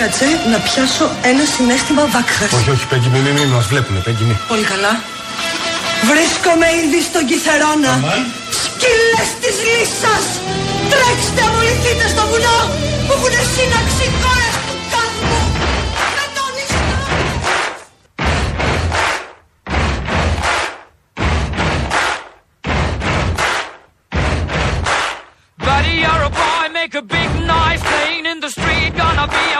Κάτσε να πιάσω ένα συνέστημα βάκχας. Όχι, όχι, Πέγγι, μην, μην, μην μας βλέπουνε, Πέγγι, μην. Πολύ καλά. Βρίσκομαι ήδη στον Κιθερώνα. Αμάν. Σκύλες της λύσας! Τρέξτε, αμολυθείτε στο βουνό που έχουν σύναξη κόρες του κόσμου! Με τον Ισραήλ! Buddy, you're a boy, make a big noise playing in the street. Gonna be a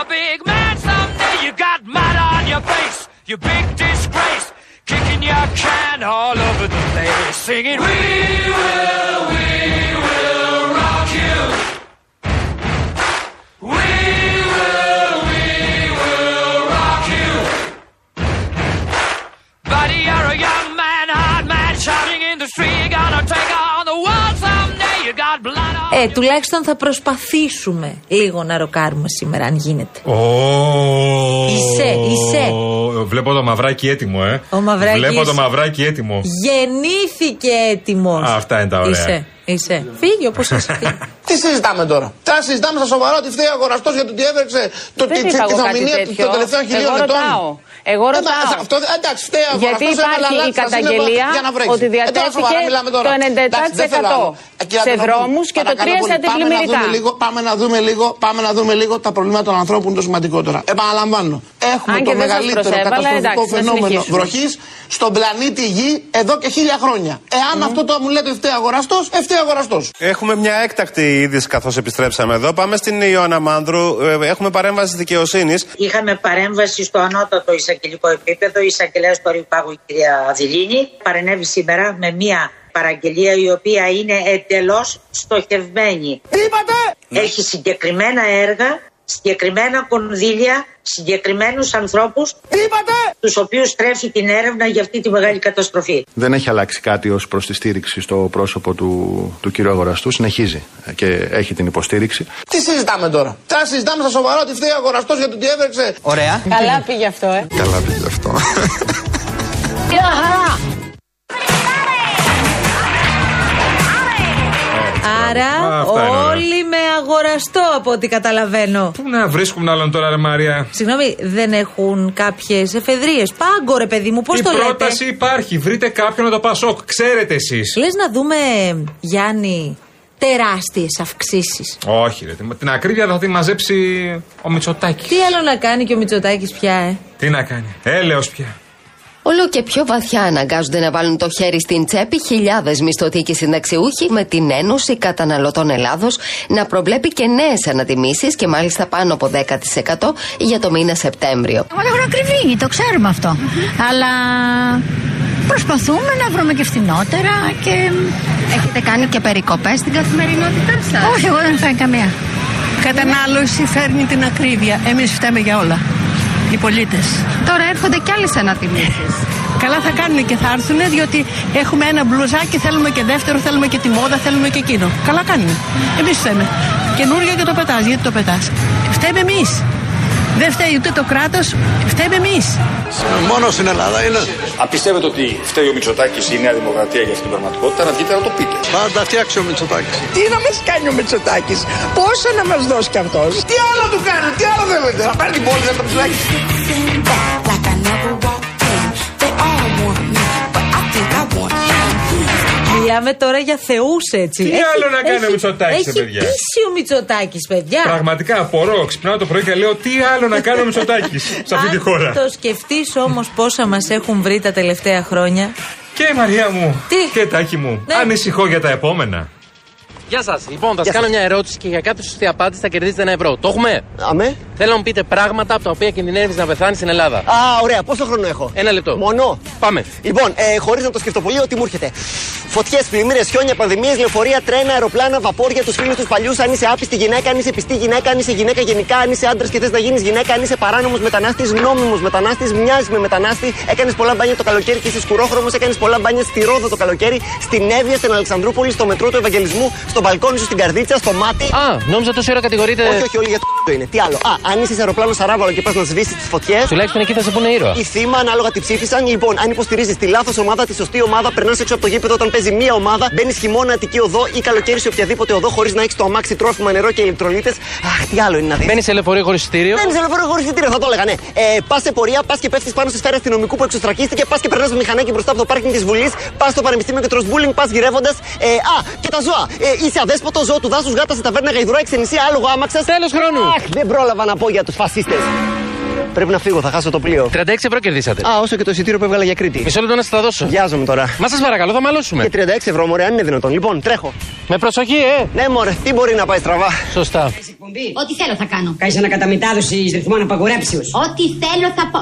you big disgrace. Kicking your can all over the place, singing, We will, Ε, τουλάχιστον θα προσπαθήσουμε λίγο να ροκάρουμε σήμερα, αν γίνεται. Ω, Είσαι, είσαι. Βλέπω το μαυράκι έτοιμο, ε. Ο Μαυράκης. Βλέπω το μαυράκι έτοιμο. Γεννήθηκε έτοιμος. Α, αυτά είναι τα ωραία. Είσαι, είσαι. Φύγει όπως είσαι. φύγει. Τι συζητάμε τώρα; Τα συζητάμε στα σοβαρά ότι φταίει ο αγοραστός για το ότι έβρεξε το, Δεν τη, είπα της εγώ κάτι θαμηνία τέτοιο. των τελευταίων χιλίων Εγώ ετών. ρωτάω. Εγώ Ε, μα, ρωτάω. αυτό, εντάξει, φταίει ο Γιατί αγοραστός, έβαλε υπάρχει η αλάτι στα καταγγελία σύννεφα για να βρέξει. ότι Ε, τώρα διατέθηκε σοβαρά μιλάμε τώρα. το Εντάξει, δεν θέλω 97% άλλο. Ε, κυρία σε Αντωνόπουλου, δρόμους και το παρακαλώ 3% πολύ, σε πάμε να αντιπλημμυρικά. δούμε λίγο- Πάμε να δούμε λίγο, πάμε να δούμε λίγο τα προβλήματα των ανθρώπων είναι το σημαντικότερο. Επαναλαμβάνω, έχουμε Αν το και δεν σας μεγαλύτερο προσέβαλα, καταστροφικό εντάξει, να φαινόμενο συνεχίσουμε. βροχής στον πλανήτη Γη εδώ και χίλια χρόνια. Εάν αυτό το μου λέτε φταίει αγοραστός, φταίει αγοραστός. Έχουμε μια έκτακτη είδηση καθώς επιστρέψαμε εδώ. Πάμε στην Ιωάννα Μάνδρου. Ε, Έχουμε παρέμβαση δικαιοσύνης. Είχαμε παρέμβαση στο ανώτατο εισαγγελικό επίπεδο. Η εισαγγελέας του Αριουπάγου, η κυρία Δηλίνη, παρενέβη σήμερα με μία παραγγελία η οποία είναι εντελώς στοχευμένη. Τι είπατε! Έχει συγκεκριμένα έργα, συγκεκριμένα κονδύλια, συγκεκριμένους ανθρώπους, Τι είπατε! τους οποίους τρέφει την έρευνα για αυτή τη μεγάλη καταστροφή. Δεν έχει αλλάξει κάτι ως προς τη στήριξη στο πρόσωπο του, του κύριου Αγοραστού. Συνεχίζει και έχει την υποστήριξη. Τι συζητάμε τώρα; Τα συζητάμε στα σοβαρά ότι φταίει ο αγοραστός για το ότι έβρεξε. Ωραία. Καλά πήγε αυτό, ε. Καλά πήγε αυτό. Άρα Α, αυτά είναι ωραία. όλοι με αγοραστό από ό,τι καταλαβαίνω. Πού να βρίσκουμε άλλον τώρα, ρε Μαρία; Συγγνώμη, δεν έχουν κάποιες εφεδρείε. Πάγκο, ρε παιδί μου, πώς Η το λέτε; πρόταση υπάρχει. Βρείτε κάποιον να το πασόκ. Ξέρετε εσείς. Λες να δούμε, Γιάννη, τεράστιες αυξήσεις. Όχι, ρε. Την ακρίβεια θα τη μαζέψει ο Μητσοτάκης. Τι άλλο να κάνει και ο Μητσοτάκης πια, ε; Τι να κάνει. Έλεος πια. Όλο και πιο βαθιά αναγκάζονται να βάλουν το χέρι στην τσέπη χιλιάδες μισθωτοί και συνταξιούχοι με την Ένωση Καταναλωτών Ελλάδος να προβλέπει και νέες ανατιμήσεις και μάλιστα πάνω από 10% για το μήνα Σεπτέμβριο. Εγώ λέγω ακριβή, το ξέρουμε αυτό. Αλλά προσπαθούμε να βρούμε και φθηνότερα και. Έχετε κάνει και περικοπές στην καθημερινότητά σας; Όχι, εγώ δεν φάει καμία. Κατανάλωση φέρνει την ακρίβεια. Εμείς φταίμε για όλα. Οι πολίτες. Τώρα έρχονται κι άλλες ανατιμήσεις. Καλά θα κάνουν και θα έρθουν διότι έχουμε ένα μπλουζάκι, θέλουμε και δεύτερο, θέλουμε και τη μόδα, θέλουμε και εκείνο. Καλά κάνουν. Εμείς φταίμε. Καινούριο και το πετάς. Γιατί το πετάς. Φταίμε εμείς. Δεν φταίει ούτε το κράτος, φταίμε εμείς. Μόνος στην Ελλάδα είναι. Αν πιστεύετε ότι φταίει ο Μητσοτάκης ή η Νέα Δημοκρατία για αυτήν την πραγματικότητα, να βγείτε να το πείτε. Πάντα φτιάξει ο Μητσοτάκης. Τι να μας κάνει ο Μητσοτάκης, πόσο να μας δώσει κι αυτός; Τι άλλο του κάνει, τι άλλο θέλετε; Να πάρει την πόλη, να το ψάξει. Μιλάμε τώρα για θεούς έτσι. Τι άλλο να κάνει ο Μητσοτάκης, έχει παιδιά; πείσει ο Μητσοτάκης, παιδιά. Πραγματικά απορώ. Ξυπνάω το πρωί και λέω τι άλλο να κάνει ο Μητσοτάκης σε αυτή τη χώρα; Αν το σκεφτείς όμως πόσα μας έχουν βρει τα τελευταία χρόνια. Και η Μαρία μου. Τι; Και τάκι μου. Ναι. Ανησυχώ για τα επόμενα. Γεια σας. Λοιπόν, θα σας κάνω μια ερώτηση και για κάθε σωστή απάντηση θα κερδίσετε ένα ευρώ. Το έχουμε; Αμέ. Θέλω να μου πείτε πράγματα από τα οποία κινδυνεύεις να πεθάνεις στην Ελλάδα. Α, ωραία. Πόσο χρόνο έχω; Ένα λεπτό. Μόνο; Πάμε. Λοιπόν, ε, χωρίς να το σκεφτώ πολύ, ό,τι μου έρχεται. Φωτιές, πλημμύρε, χιόνια, πανδημίε, λεωφορεία, τρένα, αεροπλάνα, βαπόρια, τους φίλους τους παλιούς. Αν είσαι άπιστη γυναίκα, αν είσαι πιστή γυναίκα, αν είσαι γυναίκα γενικά, αν είσαι άντρας και θες να γίνεις γυναίκα, αν είσαι παράνομος μετανάστης, νόμιμος μετανάστης, μοιάζεις με μετανάστη, έκανες πολλά μπάνια το καλοκαίρι και είσαι σκουρόχρωμος, έκανες πολλά μπάνια στη Ρόδο το καλοκαίρι, στην Εύβοια, στην Αλεξανδρούπολη, στο μετρό του Ευαγγελισμού, στο μπαλκόνι σου, στην καρδίτσα, στο μάτι. Α, νόμιζα τόση ώρα κατηγορείτε. Όχι, όχι, όλοι για το το είναι. Τι άλλο. Α, αν είσαι σε αεροπλάνο Σαράβαλο και πας να σβήσεις τις φωτιές. Τουλάχιστον εκεί θα σε πούνε ήρωα. Η θύμα ανάλογα τι ψήφισαν. Λοιπόν, αν υποστηρίζεις τη λάθος ομάδα, τη σωστή ομάδα, περνάς έξω από το γήπεδο όταν παίζει μία ομάδα, μπαίνεις χειμώνα Αττική οδό ή καλοκαίρι σε οποιαδήποτε οδό χωρίς να έχεις το αμάξι τρόφιμα, νερό και ηλεκτρολίτες. Αχ, τι άλλο είναι να δεις. Μπαίνεις σε λεωφορείο χωρίς εισιτήριο. Μπαίνεις σε λεωφορείο χωρίς εισιτήριο, θα το έλεγα, ναι. Ε, πας σε πορεία, πας και πέφτεις πάνω στη σφαίρα αστυνομικού που εξωστρακίστηκε, πας και περνάς με μηχανάκι μπροστά από το πάρκινγκ της Βουλής, πας στο πανεπιστήμιο και τρως μπούλινγκ, πας γυρεύοντας. Ε, α, και τα ζώα. Ε, είσαι αδέσποτο ζώο του δάσους γάτας σε ταβέρνα γαϊδρό, εξενησία, άλογο άμαξας. Τέλος χρόνου. Αχ, δεν πρόλαβα να πω για τους φασίστες. Πρέπει να φύγω, θα χάσω το πλοίο. 36 ευρώ κερδίσατε. Α, όσο και το εισιτήριο που έβγαλα για Κρήτη. Μισό λεπτό να σας τα δώσω. Βιάζομαι τώρα. Μα σας παρακαλώ, θα μαλώσουμε. Και 36 ευρώ, μωρέ, αν είναι δυνατόν. Λοιπόν, τρέχω. Με προσοχή, ε! Ναι, μωρέ, τι μπορεί να πάει στραβά. Σωστά. Ό,τι θέλω θα κάνω. Κάνεις ανακαταμετάδοση ρυθμών απαγορέψεω. Ό,τι θέλω θα πω.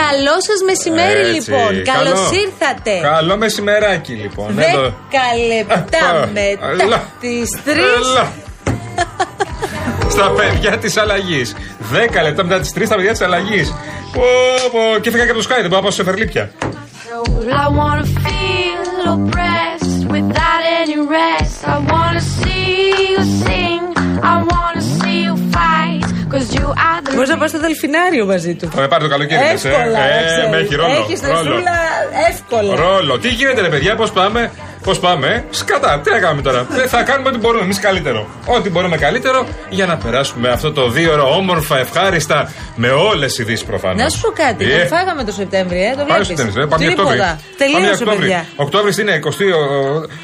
Καλό σας μεσημέρι, Έτσι, λοιπόν. καλό. Καλώς ήρθατε. Καλό μεσημεράκι λοιπόν. Εδώ. Δέκα λεπτά Α, μετά έλα. τις τρεις. Έλα. Στα παιδιά της αλλαγής. 10 λεπτά μετά τις 3 στα παιδιά της αλλαγής. Και έφυγα και από το Sky, δεν πάω να πάω σε Φερλίπια. I wanna feel oppressed without any rest. I wanna see you sing. I wanna see you fight. Cause you are the Μπορείς να πας στο δελφινάριο μαζί του. Θα με πάρει το καλοκαίρι, λες, ε. Εύκολα, να Ε, ξέρεις. με έχει ρόλο. Έχεις τη ρόλο. σούλα εύκολα. Ρόλο. Τι γίνεται, ρε παιδιά, πώς πάμε; Πώς πάμε, ε; σκατά. Τι να κάνουμε τώρα; Ε, θα κάνουμε ό,τι μπορούμε εμείς καλύτερο. Ό,τι μπορούμε καλύτερο για να περάσουμε αυτό το δύο ώρο όμορφα, ευχάριστα, με όλες οι ειδήσει προφανώς. Να σου πω κάτι. Ε. Το φάγαμε το Σεπτέμβριο, ε, το Πάμε βλέπεις. στο τέννις, ε, πάμε για Οκτώβρη. Τίποτα. Πάμε για Τελείωσε, Οκτώβρη. παιδιά. Οκτώβρη είναι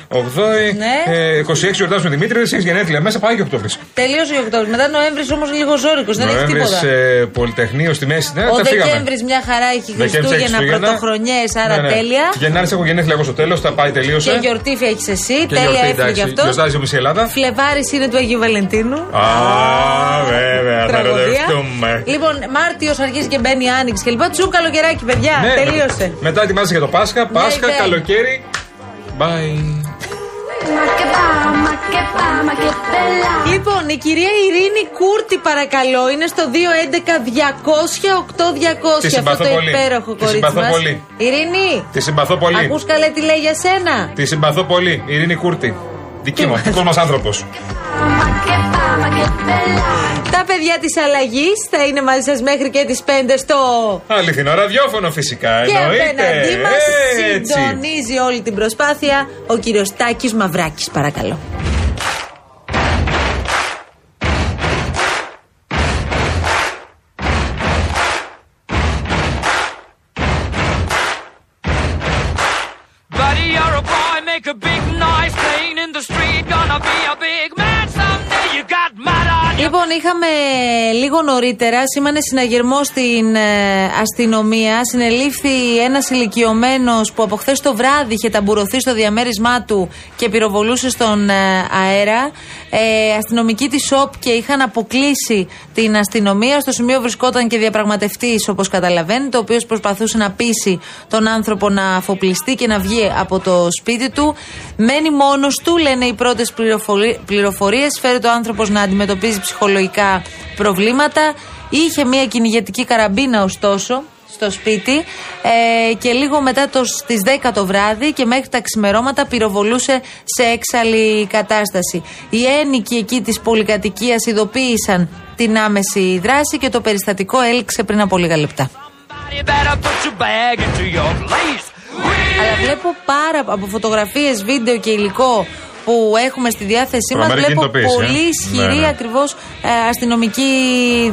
28η, Ναι. ε, 26 γιορτάζουμε Δημήτρη, έχει γενέθλια μέσα, πάει και Οκτώβρης. Τελείωσε ο Οκτώβρης. Μετά Νοέμβρης όμως λίγο ζώρικος, δεν έχει τίποτα. ε, Πολυτεχνείο στη μέση. Ναι, Ο τα φύγαμε. Δεκέμβρης μια χαρά έχει Δεκέμβρης έχει Χριστούγεννα, Χριστούγεννα. πρωτοχρονιές, άρα Ναι, ναι. τέλεια. Γενάρης έχω γενέθλια εγώ στο τέλος, τα πάει τελείωσε. Και γιορτήφια έχεις εσύ, Και τέλεια γιορτή, έφυγε εντάξει, αυτός. Γιορτάζει η μισή Ελλάδα. Φλεβάρη είναι του Αγίου Βαλεντίνου. Α, βέβαια, θα Τραγωδία. ερωτευτούμε. Λοιπόν, Μάρτιος αρχίζει και μπαίνει η Άνοιξη και λοιπά. Τσου καλοκαιράκι, παιδιά. Ναι, Τελείωσε. με- Μετά ετοιμάζεσαι για το Πάσχα. Πάσχα, ναι. καλοκαίρι. Bye. Λοιπόν, η κυρία Ειρήνη Κούρτη, παρακαλώ, είναι στο 211-200-8200. Τη Αυτό συμπαθώ το πολύ. υπέροχο Τη κορίτσι συμπαθώ μας. πολύ. Ειρήνη, Τη συμπαθώ πολύ. ακούς καλέ τι λέει για σένα; Τη συμπαθώ πολύ. Ειρήνη Κούρτη. Δική μου, δικός μας άνθρωπος. Τα παιδιά της αλλαγής θα είναι μαζί σας μέχρι και τις 5 στο... Αληθινό ραδιόφωνο φυσικά. Και Εννοείται. απέναντί μας Έτσι. συντονίζει όλη την προσπάθεια ο κύριος Τάκης Μαυράκης, παρακαλώ. Είχαμε λίγο νωρίτερα, σήμανε συναγερμό στην ε, αστυνομία. Συνελήφθη ένας ηλικιωμένος που από χθες το βράδυ είχε ταμπουρωθεί στο διαμέρισμά του και πυροβολούσε στον ε, αέρα. Ε, αστυνομικοί της ΟΠ και είχαν αποκλείσει την αστυνομία. Στο σημείο βρισκόταν και διαπραγματευτής, όπως καταλαβαίνετε, ο οποίος προσπαθούσε να πείσει τον άνθρωπο να αφοπλιστεί και να βγει από το σπίτι του. Μένει μόνος του, λένε οι πρώτες πληροφορίες. Φέρει το άνθρωπος να αντιμετωπίζει ψυχολογικά προβλήματα. Είχε μια κυνηγετική καραμπίνα, ωστόσο, στο σπίτι ε, και λίγο μετά το, στις 10 το βράδυ και μέχρι τα ξημερώματα πυροβολούσε σε έξαλλη κατάσταση. Οι ένικοι εκεί της πολυκατοικίας ειδοποίησαν την άμεση δράση και το περιστατικό έληξε πριν από λίγα λεπτά. You better put your bag into your place. We Αλλά βλέπω πάρα από φωτογραφίες, βίντεο και υλικό που έχουμε στη διάθεσή μας, Τρομερή βλέπω κινητοποίηση, ε. πολύ ισχυρή Ναι, ναι. ακριβώς αστυνομική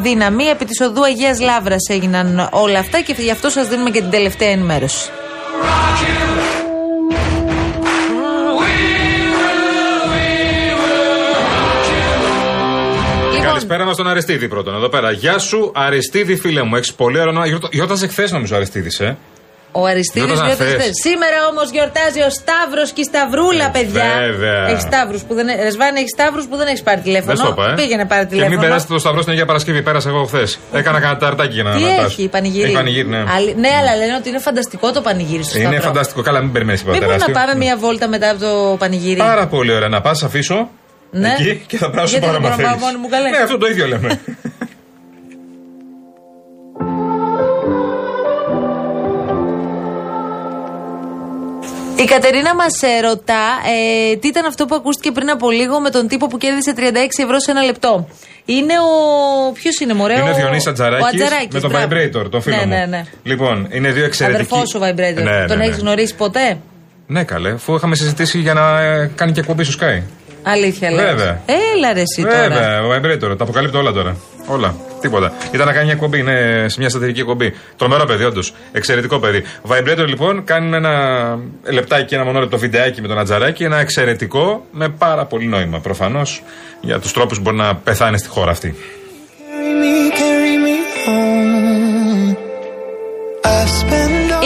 δύναμη. Επί της οδού Αγίας Λάβρα έγιναν όλα αυτά και γι' αυτό σας δίνουμε και την τελευταία ενημέρωση. Λοιπόν, Καλησπέρα μα στον Αριστίδη πρώτον. Εδώ πέρα. Γεια σου, Αριστίδη, φίλε μου. Έχεις πολύ ωραίο όνομα. Γιορτά- Γιόρταζε χθε νομίζω ο Αριστίδης, ε. Ο Αριστίδη Γιόρταζαν γιόρταζε χθες. χθες. Σήμερα όμως γιορτάζει ο Σταύρος και η Σταυρούλα, παιδιά. Ε, βέβαια. Έχει Σταύρους που δεν. Ρεσβάνη, έχει Σταύρους που δεν έχεις πάρει τηλέφωνο; Δεν στο είπα, ε. Πήγαινε πάρει Και μην τηλέφωνο. περάσετε το Σταυρό στην Αγία Παρασκευή. Πέρασα εγώ χθες. Έκανα κανένα ταρτάκι για να Τι ανατάσω. έχει, πανηγύρι; Έχει πανηγύρι, ναι. Αλη- ναι, αλλά λένε ότι είναι φανταστικό το πανηγύρι στο Είναι Σταυρό. φανταστικό. Καλά, μην περιμένεις τίποτα Μήπως να τεράστιο. πάμε μια βόλτα μετά από το πανηγύρι; Πάρα πολύ ωραία. Να πας, αφήσω. Ναι. Εκεί και θα περάσω Γιατί πάρα δεν μπορώ να μα πάω μόνη μου, καλέ. Ναι, αυτό το ίδιο λέμε. Η Κατερίνα μας ρωτά ε, τι ήταν αυτό που ακούστηκε πριν από λίγο με τον τύπο που κέρδισε 36 ευρώ σε ένα λεπτό. Είναι ο. Ποιος είναι, Μωρέ, Είναι ο ο Διονύσης Ατζαράκη ο Ατζαράκης, με τον μπράβο. Vibrator, τον φίλο ναι, μου. Ναι, ναι. Λοιπόν, είναι δύο εξαιρετικοί. Αδερφός ο Vibrator. Ναι, τον ναι, έχεις ναι. γνωρίσει ποτέ; Ναι, καλέ, αφού είχαμε συζητήσει για να ε, κάνει και εκπομπή στο Sky. Αλήθεια λέει. Βέβαια. Έλα ρε εσύ τώρα. Βέβαια, ο Vibrator, τα αποκαλύπτω όλα τώρα. Όλα. Τίποτα. Ήταν να κάνει μια εκπομπή, είναι σε μια στατική εκπομπή. Τρομερό παιδί, όντως. Εξαιρετικό παιδί. Vibrator λοιπόν κάνει ένα λεπτάκι, ένα μονόλεπτο βιντεάκι με τον Ατζαράκη. Ένα εξαιρετικό με πάρα πολύ νόημα προφανώς για τους τρόπους που μπορεί να πεθάνει στη χώρα αυτή.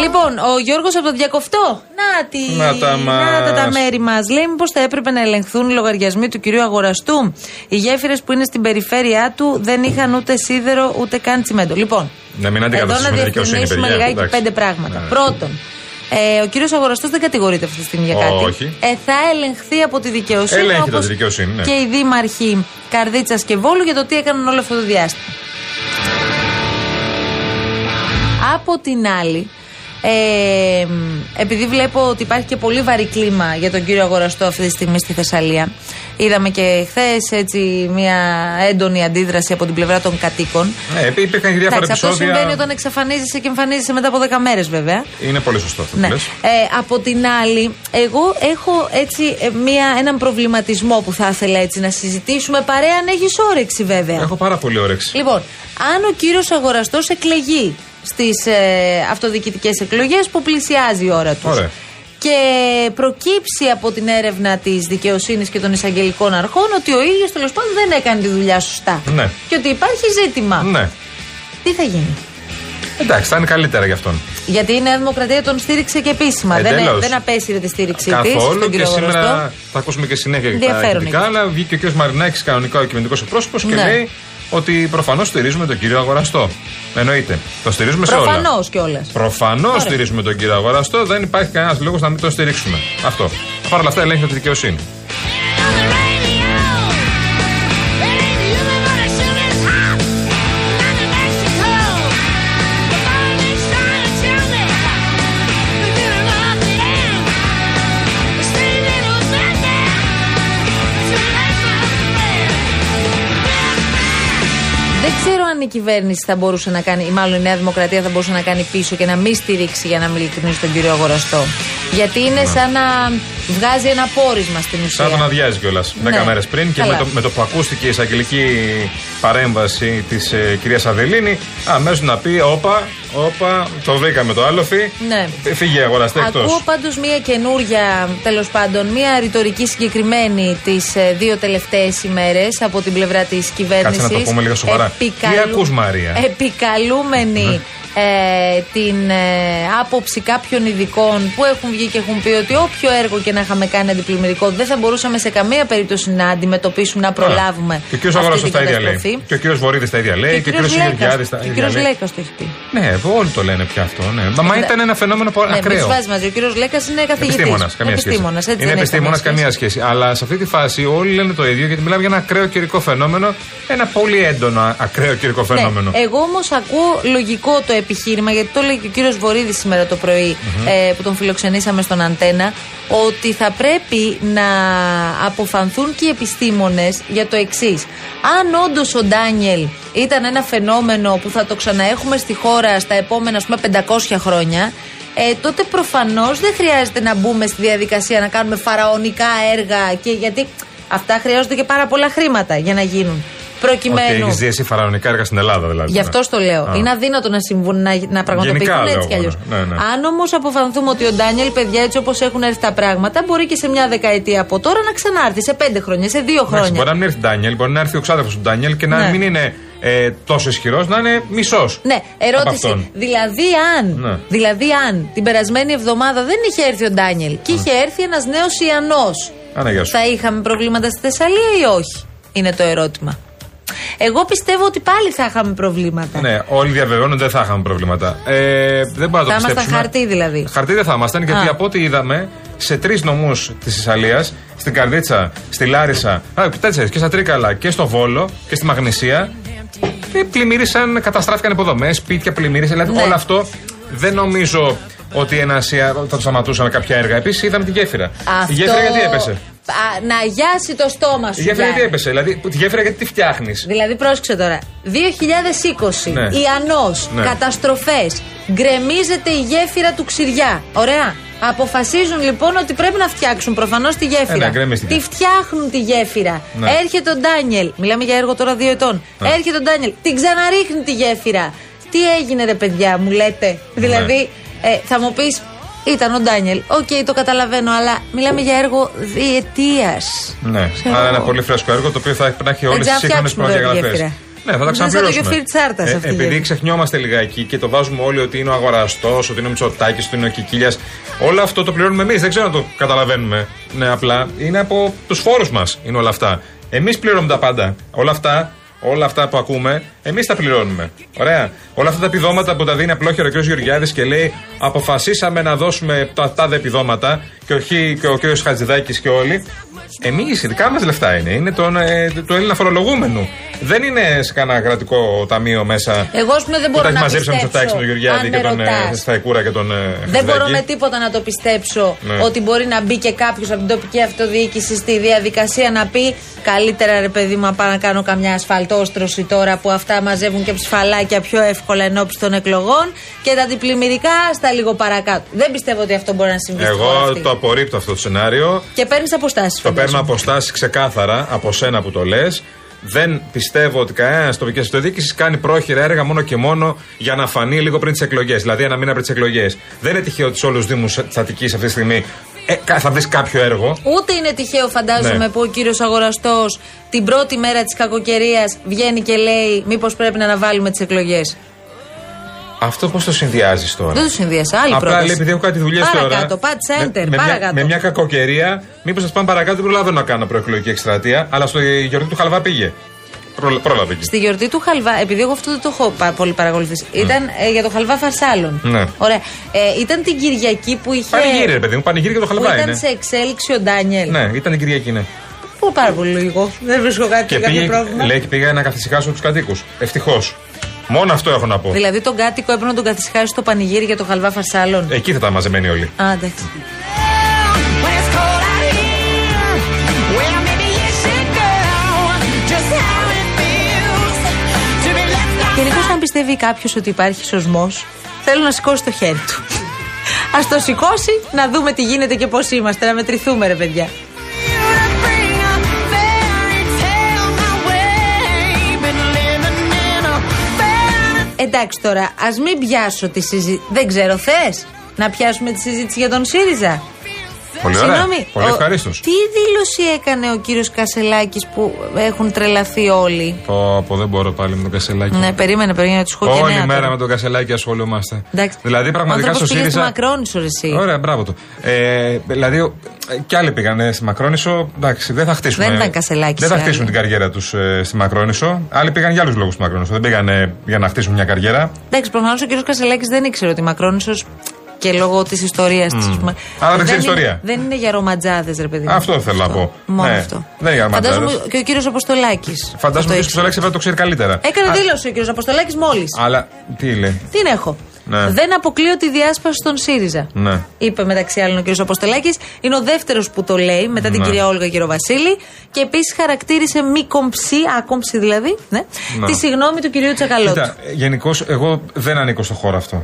Λοιπόν, ο Γιώργος από το διακοφτό. Να τη. Να τα μας. να τα, τα μέρη μας. Λέει, μήπως θα έπρεπε να ελεγχθούν οι λογαριασμοί του κυρίου Αγοραστού. Οι γέφυρες που είναι στην περιφέρειά του δεν είχαν ούτε σίδερο ούτε καν τσιμέντο. Λοιπόν, Να μην εδώ να αντικαταστήσουμε τη δικαιοσύνη, διευκρινίσουμε παιδιά. λιγάκι Εντάξει. πέντε πράγματα. Ναι. Πρώτον, ε, ο κύριος Αγοραστός δεν κατηγορείται αυτή τη στιγμή για κάτι. Όχι. Ε, θα ελεγχθεί από τη δικαιοσύνη. Ελέγχεται όπως τη δικαιοσύνη, ναι. Και οι δήμαρχοι Καρδίτσας και Βόλου για το τι έκαναν όλο αυτό το διάστημα. Από την άλλη, ε, επειδή βλέπω ότι υπάρχει και πολύ βαρύ κλίμα για τον κύριο Αγοραστό αυτή τη στιγμή στη Θεσσαλία. Είδαμε και χθες έτσι μια έντονη αντίδραση από την πλευρά των κατοίκων. Ναι, υπήρχαν και διάφορα Εντάξει, αυτό επεισόδια. συμβαίνει όταν εξαφανίζεσαι και εμφανίζεσαι μετά από 10 μέρες, βέβαια. Είναι πολύ σωστό αυτό Ναι. που λες. Ε, από την άλλη, εγώ έχω έτσι ε, μια, έναν προβληματισμό που θα ήθελα έτσι να συζητήσουμε παρέα αν έχεις όρεξη, βέβαια. Έχω πάρα πολύ όρεξη. Λοιπόν, αν ο κύριος Αγοραστός εκλεγεί στις ε, αυτοδιοικητικές εκλογές που πλησιάζει η ώρα τους. Ωραία. Και προκύψει από την έρευνα της δικαιοσύνης και των εισαγγελικών αρχών ότι ο ίδιος τέλος πάντων δεν έκανε τη δουλειά σωστά. Ναι. Και ότι υπάρχει ζήτημα. Ναι. Τι θα γίνει; Εντάξει, θα είναι καλύτερα για αυτόν. Γιατί η Νέα Δημοκρατία τον στήριξε και επίσημα. δεν, Εντελώς. δεν απέσυρε τη στήριξή της. Καθόλου και σήμερα θα ακούσουμε και συνέχεια για τα Ενδιαφέρον ειδικά. έχει. Αλλά βγήκε ο κ. Μαρινάκης κανονικά ο κυβερνητικό εκπρόσωπος και Ναι. λέει ότι προφανώς στηρίζουμε τον κύριο Αγοραστό. Εννοείται. Το στηρίζουμε σε όλα. Προφανώς κιόλας. Προφανώς Ωραία. στηρίζουμε τον κύριο Αγοραστό. Δεν υπάρχει κανένας λόγος να μην τον στηρίξουμε. Αυτό. Παρ' όλα αυτά ελέγχεται τη δικαιοσύνη. Η κυβέρνηση θα μπορούσε να κάνει, ή μάλλον η Νέα Δημοκρατία θα μπορούσε να κάνει πίσω και να μην στηρίξει για να μην ειλικρινεί τον κύριο Αγοραστό. Γιατί είναι σαν να βγάζει ένα πόρισμα στην ουσία. Σαν να αδειάζει κιόλας. Ναι. 10 μέρες πριν και Καλά. με το, με το που ακούστηκε η εισαγγελική παρέμβαση της ε, κυρίας Αδελίνη, αμέσως να πει: Όπα, όπα, το βρήκαμε το άλοφι. Ναι. Φύγε αγοραστέ εκτός. Ακούω πάντως μια καινούρια, τέλος πάντων, μια ρητορική συγκεκριμένη τις δύο τελευταίες ημέρες από την πλευρά της κυβέρνηση. Κάτσε να το πούμε λίγο σοβαρά. Τι ακούς, Μαρία; Επικαλούμενη ε, την ε, άποψη κάποιων ειδικών που έχουν βγει και έχουν πει ότι όποιο έργο και να είχαμε κάνει αντιπλημμυρικό δεν θα μπορούσαμε σε καμία περίπτωση να αντιμετωπίσουμε, να προλάβουμε. Και ο κ. αυτή Αγοραστό την τα ίδια καταστροφή. λέει. Και ο κ. Βορύδης τα ίδια λέει. Και ο κ. Γεωργιάδης τα Και ο ίδια κ. λέει. Λέκα το έχει πει. Ναι, όλοι το λένε πια αυτό. Ναι. Μα, μα Ναι. ήταν ένα φαινόμενο πολύ Ναι, μην ακραίο. τους βάζεις μαζί. Ο κύριος Λέκας είναι καθηγητής. Επιστήμονας, καμία σχέση. Επιστήμονας, έτσι είναι δεν έχει επιστήμονα, καμία καμία σχέση. Αλλά σε αυτή τη φάση όλοι λένε το ίδιο γιατί μιλάμε για ένα ακραίο καιρικό φαινόμενο. Ένα πολύ έντονο ακραίο καιρικό φαινόμενο. Ναι, εγώ όμως ακούω λογικό το επιχείρημα, γιατί το λέει και ο κύριος Βορύδης σήμερα το πρωι ε, που τον φιλοξενήσαμε στον Αντένα, ότι θα πρέπει να αποφανθούν και οι επιστήμονες για το εξής. Αν όντως ο Ντάνιελ ήταν ένα φαινόμενο που θα το ξαναέχουμε στη χώρα στα επόμενα ας πούμε, 500 χρόνια, ε, τότε προφανώς δεν χρειάζεται να μπούμε στη διαδικασία να κάνουμε φαραωνικά έργα και γιατί αυτά χρειάζονται και πάρα πολλά χρήματα για να γίνουν. Ότι Προκειμένου. έχεις δει εσύ φαραωνικά έργα στην Ελλάδα δηλαδή. Γι' αυτό στο λέω. Α. Είναι αδύνατο να, συμβούν, να, να πραγματοποιηθούν Γενικά έτσι λέω κι αλλιώς. μόνο. Ναι, ναι. Αν όμως αποφανθούμε ότι ο Ντάνιελ, παιδιά, έτσι όπως έχουν έρθει τα πράγματα, μπορεί και σε μια δεκαετία από τώρα να ξανάρθει, σε πέντε χρόνια, σε δύο Εντάξει, χρόνια. μπορεί να μην έρθει ο Ντάνιελ, μπορεί να έρθει ο ξάδερφος του Ντάνιελ και να Ναι. μην είναι ε, τόσο ισχυρός, να είναι μισός. Ναι, Από ερώτηση. αυτόν. Δηλαδή αν, Ναι. δηλαδή αν την περασμένη εβδομάδα δεν είχε έρθει ο Ντάνιελ και είχε έρθει ένας νέος Ιανό, Άνα, γεια σου. θα είχαμε προβλήματα στη Θεσσαλία ή όχι, είναι το ερώτημα. Εγώ πιστεύω ότι πάλι θα είχαμε προβλήματα. Ναι, όλοι διαβεβαιώνουν ότι δεν θα είχαμε προβλήματα. Ε, δεν μπορώ να το θα ήμασταν πιστέψουμε. χαρτί δηλαδή. Χαρτί δεν θα ήμασταν, γιατί Α. από ό,τι είδαμε σε τρεις νομούς της Ισαλίας, στην Καρδίτσα, στη Λάρισα, α, τέσσερις και στα Τρίκαλα και στο Βόλο και στη Μαγνησία, ε, πλημμύρισαν, καταστράφηκαν υποδομές, σπίτια πλημμύρισαν. Δηλαδή Ναι. όλο αυτό δεν νομίζω ότι ένα, θα το σταματούσαμε κάποια έργα. Επίσης είδαμε τη γέφυρα. Η γέφυρα γιατί έπεσε; Α, να γιάσει το στόμα σου. Η γέφυρα γιατί Γιάννη. έπεσε. Δηλαδή, τη γέφυρα γιατί τη φτιάχνεις; Δηλαδή, πρόσεξε τώρα. 2020, Ναι. Ιαννός, Ναι. καταστροφές, γκρεμίζεται η γέφυρα του Ξηριά. Ωραία. Αποφασίζουν λοιπόν ότι πρέπει να φτιάξουν προφανώς τη Ε, γέφυρα. ναι, γκρεμίστηκε. τη φτιάχνουν τη γέφυρα. Ναι. Έρχεται ο Ντάνιελ. Μιλάμε για έργο τώρα δύο ετών. Ναι. Έρχεται ο Ντάνιελ. Την ξαναρίχνει τη γέφυρα. Τι έγινε, ρε παιδιά, μου λέτε; Ναι. Δηλαδή, ε, θα μου πεις, ήταν ο Ντάνιελ. Οκ, το καταλαβαίνω, αλλά μιλάμε για έργο διετίας. Ναι, Ξέρω άρα εγώ. ένα πολύ φρέσκο έργο το οποίο θα πρέπει να έχει Δεν όλες τις σύγχρονες ξαναφτιάξουμε τώρα τη προδιαγραφές. γέφυρα. Ναι, θα τα Δεν σαν το ξαναπληρώσουμε. γεφύρι της Άρτας αυτή η επειδή γέφυρα. ξεχνιόμαστε λιγάκι και το βάζουμε όλοι ότι είναι ο Αγοραστός, ότι είναι ο Μητσοτάκης, ότι είναι ο Κικίλιας. Όλο αυτό το πληρώνουμε εμείς. Δεν ξέρω να το καταλαβαίνουμε. Ναι, απλά είναι από τους φόρους μας είναι όλα αυτά. Εμείς πληρώνουμε τα πάντα. Όλα αυτά, όλα αυτά που ακούμε, εμείς τα πληρώνουμε. Ωραία. Όλα αυτά τα επιδόματα που τα δίνει απλόχερο ο κ. Γεωργιάδης και λέει Αποφασίσαμε να δώσουμε τα τάδε επιδόματα και, όχι, και ο κ. Χατζηδάκης και όλοι. Εμείς, δικά μας λεφτά είναι. Είναι τον, ε, του Έλληνα φορολογούμενου. Δεν είναι σε κανένα κρατικό ταμείο μέσα. Εγώ, ας πούμε, δεν που μπορώ τα έχει να μαζέψει ο πιστέψω, Μητσοτάκη, τον Γεωργιάδη αν και με τον ε, ρωτάς. Σταϊκούρα και τον ε, Δεν Χατζηδάκη. μπορώ με τίποτα να το πιστέψω Ναι. ότι μπορεί να μπει και κάποιος από την τοπική αυτοδιοίκηση στη διαδικασία να πει καλύτερα ρε παιδί μου να πάω να κάνω καμιά ασφαλτόστρωση τώρα που αυτά μαζεύουν και ψηφαλάκια πιο εύκολα ενώπιση των εκλογών και τα αντιπλημμυρικά στα λίγο παρακάτω. Δεν πιστεύω ότι αυτό μπορεί να συμβεί στη χώρα Εγώ αυτή. το απορρίπτω αυτό το σενάριο. Και παίρνεις αποστάσεις. Το παίρνω αποστάσεις ξεκάθαρα από σένα που το λες. Δεν πιστεύω ότι κανένας τοπική αυτοδιοίκηση κάνει πρόχειρα έργα μόνο και μόνο για να φανεί λίγο πριν τις εκλογές. Δηλαδή ένα μήνα πριν τις εκλογές. Δεν είναι τυχαίο ότι σε όλους τους Δήμους της Αττικής αυτή τη στιγμή ε, κα- θα βρεις κάποιο έργο. Ούτε είναι τυχαίο, φαντάζομαι, Ναι. που ο κύριος Αγοραστός την πρώτη μέρα της κακοκαιρίας βγαίνει και λέει: Μήπως πρέπει να αναβάλουμε τις εκλογές. Αυτό πώς το συνδυάζεις τώρα; Δεν το συνδυάσα. Άλλη Απλά πρόταση. λέει επειδή έχω κάτι δουλειές τώρα. Παρακάτω, πάτησε enter, με, με, μια, παρακάτω. με μια κακοκαιρία, μήπως σα πάμε παρακάτω. Δεν προλαβαίνω να κάνω προεκλογική εκστρατεία, αλλά στο γιορτή του Χαλβά πήγε. Προλα- Πρόλαβε εκεί. Στη γιορτή του Χαλβά, επειδή εγώ αυτό δεν το έχω πα- πολύ παρακολουθήσει, ήταν ε, για το Χαλβά Φαρσάλων. Ναι. Ωραία. Ε, ήταν την Κυριακή που είχε. Πανηγύρι, ρε παιδί μου, πανηγύρι και το που Χαλβά ήταν είναι. σε εξέλιξη ο Ντάνιελ. Ναι, ήταν την Κυριακή, ναι. Που πάρα πολύ λογικό. Δεν βρίσκω κάτι Και κάποιο πήγε, πρόβλημα. λέει, και πήγα να καθησυχάσω τους κατοίκους. Ευτυχώς. Μόνο αυτό έχω να πω. Δηλαδή τον κάτοικο έπρεπε να τον καθισχάσει στο πανηγύρι για το Χαλβά Φαρσάλων. Εκεί θα τα μαζεμένοι όλοι. Α, εντάξει. Πιστεύει κάποιος ότι υπάρχει σωσμό, θέλω να σηκώσει το χέρι του. Α το σηκώσει, να δούμε τι γίνεται και πώς είμαστε, να μετρηθούμε, ρε παιδιά. Εντάξει τώρα, ας μην πιάσω τη συζήτηση. Δεν ξέρω, θες να πιάσουμε τη συζήτηση για τον ΣΥΡΙΖΑ; Πολύ ωραία. Συγγνώμη, Πολύ ο- ευχαρίστως. Τι δήλωση έκανε ο κύριος Κασελάκης που έχουν τρελαθεί όλοι; Πω, πω, δεν μπορώ πάλι με τον Κασελάκη. Ναι, περίμενε, περίμενε να του έχω και Όλη νέα μέρα τώρα. με τον Κασελάκη ασχολούμαστε. Εντάξει. Δηλαδή, πραγματικά Ο στο άνθρωπος πήγε ΣΥΡΙΖΑ. στη Μακρόνισο, ρε, εσύ. Ωραία, μπράβο του. Ε, δηλαδή, ο- ε, κι άλλοι πήγαν στη Μακρόνισο. Εντάξει, δεν θα χτίσουν. Δεν ε, ήταν Κασελάκης Δεν θα οι χτίσουν άλλοι. την καριέρα τους στη Μακρόνισο. Άλλοι πήγαν για άλλους λόγους στη Μακρόνισο. Δεν πήγαν ε, για να χτίσουν μια καριέρα. Εντάξει, προφανώς ο κύριος Κασελάκης δεν ήξερε ότι η Μακρόνισος και λόγω της ιστορίας της. Μμ. Άρα δεν ξέρει ιστορία. Δεν είναι για ρομαντζάδες, ρε παιδί. μου. Αυτό θέλω να πω. Μόνο Ναι. αυτό. Δεν είναι για Φαντάζομαι ματζάρες. και ο κύριος Αποστολάκης. Φαντάζομαι ότι ο Κασελάκη έπρεπε να το ξέρει καλύτερα. Έκανε Α, δήλωση ο κύριος Αποστολάκης μόλις. Αλλά τι λέει; Τι έχω. Ναι. Δεν αποκλείω τη διάσπαση των ΣΥΡΙΖΑ. Ναι. Είπε μεταξύ άλλων ο κ. Αποστολάκης. Είναι ο δεύτερος που το λέει μετά την Ναι. κυρία Όλγα Γεροβασίλη. Και επίσης χαρακτήρισε μη κομψή, άκομψη δηλαδή, ναι, Ναι. τη συγγνώμη του κυρίου Τσακαλώτου. Κοίτα, γενικώς εγώ δεν ανήκω στο χώρο αυτό.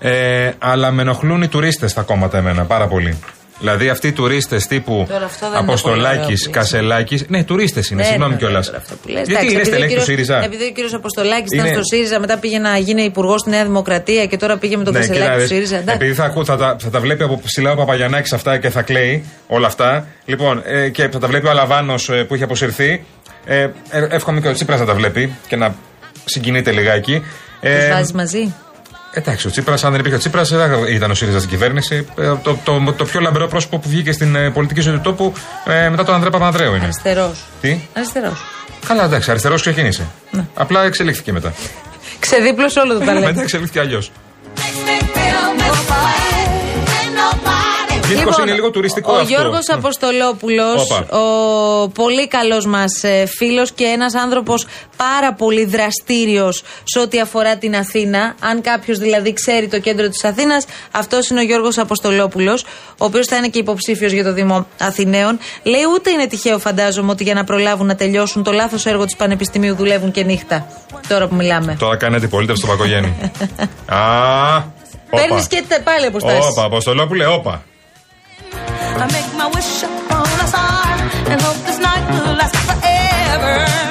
Ε, αλλά με ενοχλούν οι τουρίστες στα κόμματα εμένα πάρα πολύ. Δηλαδή αυτοί οι τουρίστες τύπου Τώρα αυτό δεν είναι πολύ Αποστολάκης, ωραίο που Κασελάκη. Ναι, τουρίστες είναι, Ναι, συγγνώμη ναι, κιόλας. ναι, αυτό που λες. Γιατί Εντάξει, είναι επειδή ο στελέχη του κύριος- ΣΥΡΙΖΑ. Επειδή ο κύριος Αποστολάκης ήταν Είναι- στο ΣΥΡΙΖΑ, μετά πήγε να γίνει υπουργός στη Νέα Δημοκρατία και τώρα πήγε με τον Ναι, Κασελάκη κοίτα, του δες, ΣΥΡΙΖΑ. Εντάξει. Επειδή θα, ακού, θα, τα, θα τα βλέπει από ψηλά ο Παπαγιανάκη αυτά και θα κλαίει όλα αυτά. Λοιπόν, ε, και θα τα βλέπει ο Αλαβάνος που έχει αποσυρθεί. Ε, ε, εύχομαι και ο Τσίπρας να τα βλέπει και να συγκινείται λιγάκι. Τους Ε, βάζεις μαζί; Εντάξει, ο Τσίπρας, αν δεν υπήρχε ο Τσίπρας, δεν ήταν ο ΣΥΡΙΖΑ στην κυβέρνηση. Ε, Το, το, το, πιο λαμπερό πρόσωπο που βγήκε στην ε, πολιτική ζωή του τόπου ε, μετά τον Ανδρέα Παπανδρέου είναι. Αριστερός. Τι; Αριστερός. Καλά, εντάξει, αριστερός ξεκίνησε. Ναι. Απλά εξελίχθηκε μετά. Ξεδίπλωσε όλο το μετά ταλέντο. εξελίχθηκε αλλιώς. Γενικώ είναι λίγο τουριστικό Λοιπόν, ο αυτό. Γιώργος Αποστολόπουλος, Όπα. ο πολύ καλός μας ε, φίλος και ένας άνθρωπος πάρα πολύ δραστήριος σε ό,τι αφορά την Αθήνα. Αν κάποιος δηλαδή ξέρει το κέντρο της Αθήνας, αυτός είναι ο Γιώργος Αποστολόπουλος, ο οποίος θα είναι και υποψήφιος για το Δήμο Αθηναίων. Λέει ούτε είναι τυχαίο φαντάζομαι ότι για να προλάβουν να τελειώσουν το λάθος έργο της Πανεπιστημίου δουλεύουν και νύχτα. Τώρα που μιλάμε. Τώρα κάνει αντιπολίτευση στο Πακογέννη. Α, Παίρνεις όπα. και τε- πάλι αποστάσεις. Όπα, Αποστολόπουλε, όπα. I make my wish upon a star and hope this night will last forever.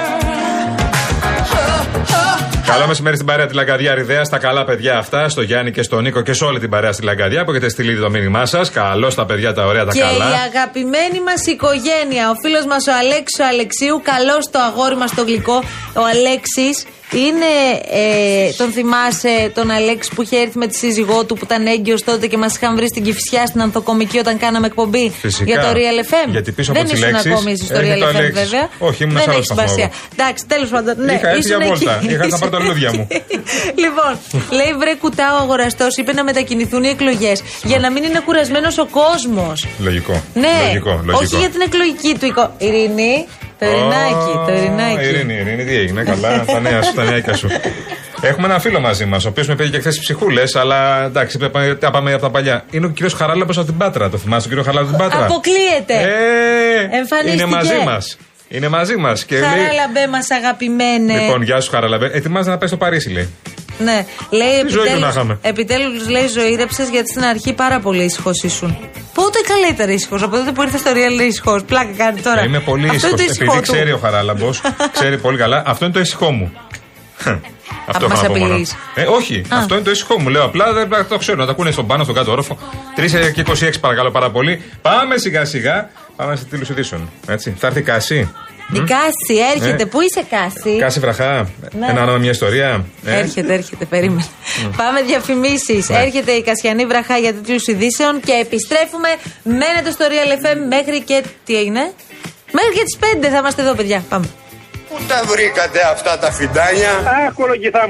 Καλό μεσημέρι στην παρέα τη Λαγκαδιά Ριδέα, στα καλά παιδιά αυτά, στο Γιάννη και στον Νίκο και σε όλη την παρέα στη Λαγκαδιά που έχετε στείλει το μήνυμά σας. Καλώς τα παιδιά τα ωραία, τα και καλά. η αγαπημένη μας οικογένεια, ο φίλος μας ο Αλέξης ο Αλεξίου, καλό το αγόρι μας το γλυκό. Ο Αλέξης είναι. Ε, τον θυμάσαι τον Αλέξη που είχε έρθει με τη σύζυγό του που ήταν έγκυος τότε και μας είχαν βρει στην Κυφσιά στην Ανθοκομική όταν κάναμε εκπομπή Φυσικά. για το Real FM. Γιατί πίσω Δεν από τις ήσουν λέξεις ακόμη εσύ στο έρχεται Real ο FM, Αλέξης. βέβαια. Όχι, ήμουν σε Δεν άλλο έχει σταθμό σημασία. εγώ. Εντάξει, τέλος πάντων. Ναι, Είχα έρθει ήσουν για εκεί. βόλτα. Είχα να πάρω τα λουλούδια μου. λοιπόν, λέει βρε κουτά ο αγοραστός, είπε να μετακινηθούν οι εκλογές για να μην είναι κουρασμένος ο κόσμος. Λογικό. Ναι, Λογικό, λογικό. όχι για την εκλογική του εικόνα. Ειρήνη, το ειρηνάκι, το ειρηνάκι. Ειρήνη, Ειρήνη, τι έγινε, καλά, τα νέα σου, τα νεάκια σου. Έχουμε ένα φίλο μαζί μας, ο οποίος με πήγε και χθες ψυχούλες, αλλά εντάξει, πρέπει να πάμε από τα παλιά. Είναι ο κύριος Χαράλαμπος από την Πάτρα. Το θυμάσαι τον κύριο Χαράλαμπο από την Πάτρα; Αποκλείεται. Ε, Εμφανίστηκε. Είναι μαζί μας. Είναι μαζί μας. Και λέει. Χαράλαμπε μας, αγαπημένε. Λοιπόν, γεια σου Χαράλαμπε. Ετοιμάζει να πάει στο Παρίσι, λέει. Ναι, λέει Τι ζωή του να επιτέλου. είχαμε; Επιτέλους λέει ζωήρεψες γιατί στην αρχή πάρα πολύ ήσυχος ήσουν. Πότε καλύτερα ήσυχος, από τότε που ήρθες στο Real ήσυχος. Πλάκα κάνει τώρα. Ε, Είμαι πολύ Αυτό ήσυχο. είναι το ήσυχος Επειδή του. ξέρει ο Χαράλαμπος, ξέρει πολύ καλά, αυτό είναι το ήσυχό μου. Αυτό μας έχω να πω μόνο. απειλείς. Ε, όχι, Α. αυτό είναι το ήσυχό μου. Λέω απλά δεν δεν το ξέρω. Να τα ακούνε στον πάνω, στον κάτω όροφο. 3 και 26 παρακαλώ πάρα πολύ. Πάμε σιγά σιγά. Πάμε σε τίτλους ειδήσεων. Έτσι. Θα έρθει η Κάση. Η Κάση έρχεται. Ε. Πού είσαι, Κάση; Κάση βραχά. Ναι. Ένα όνομα, μια ιστορία. Ε. Έρχεται, έρχεται, περίμενε. Πάμε διαφημίσεις. Ναι. Έρχεται η Κασιανή Βραχά για τίτλους ειδήσεων και επιστρέφουμε. Μένετε στο Real FM μέχρι και. Τι έγινε; Μέχρι και τις 5 θα είμαστε εδώ, παιδιά. Πάμε. Πού τα βρήκατε αυτά τα φιντάνια; Αχ, Κολοκυθά μου.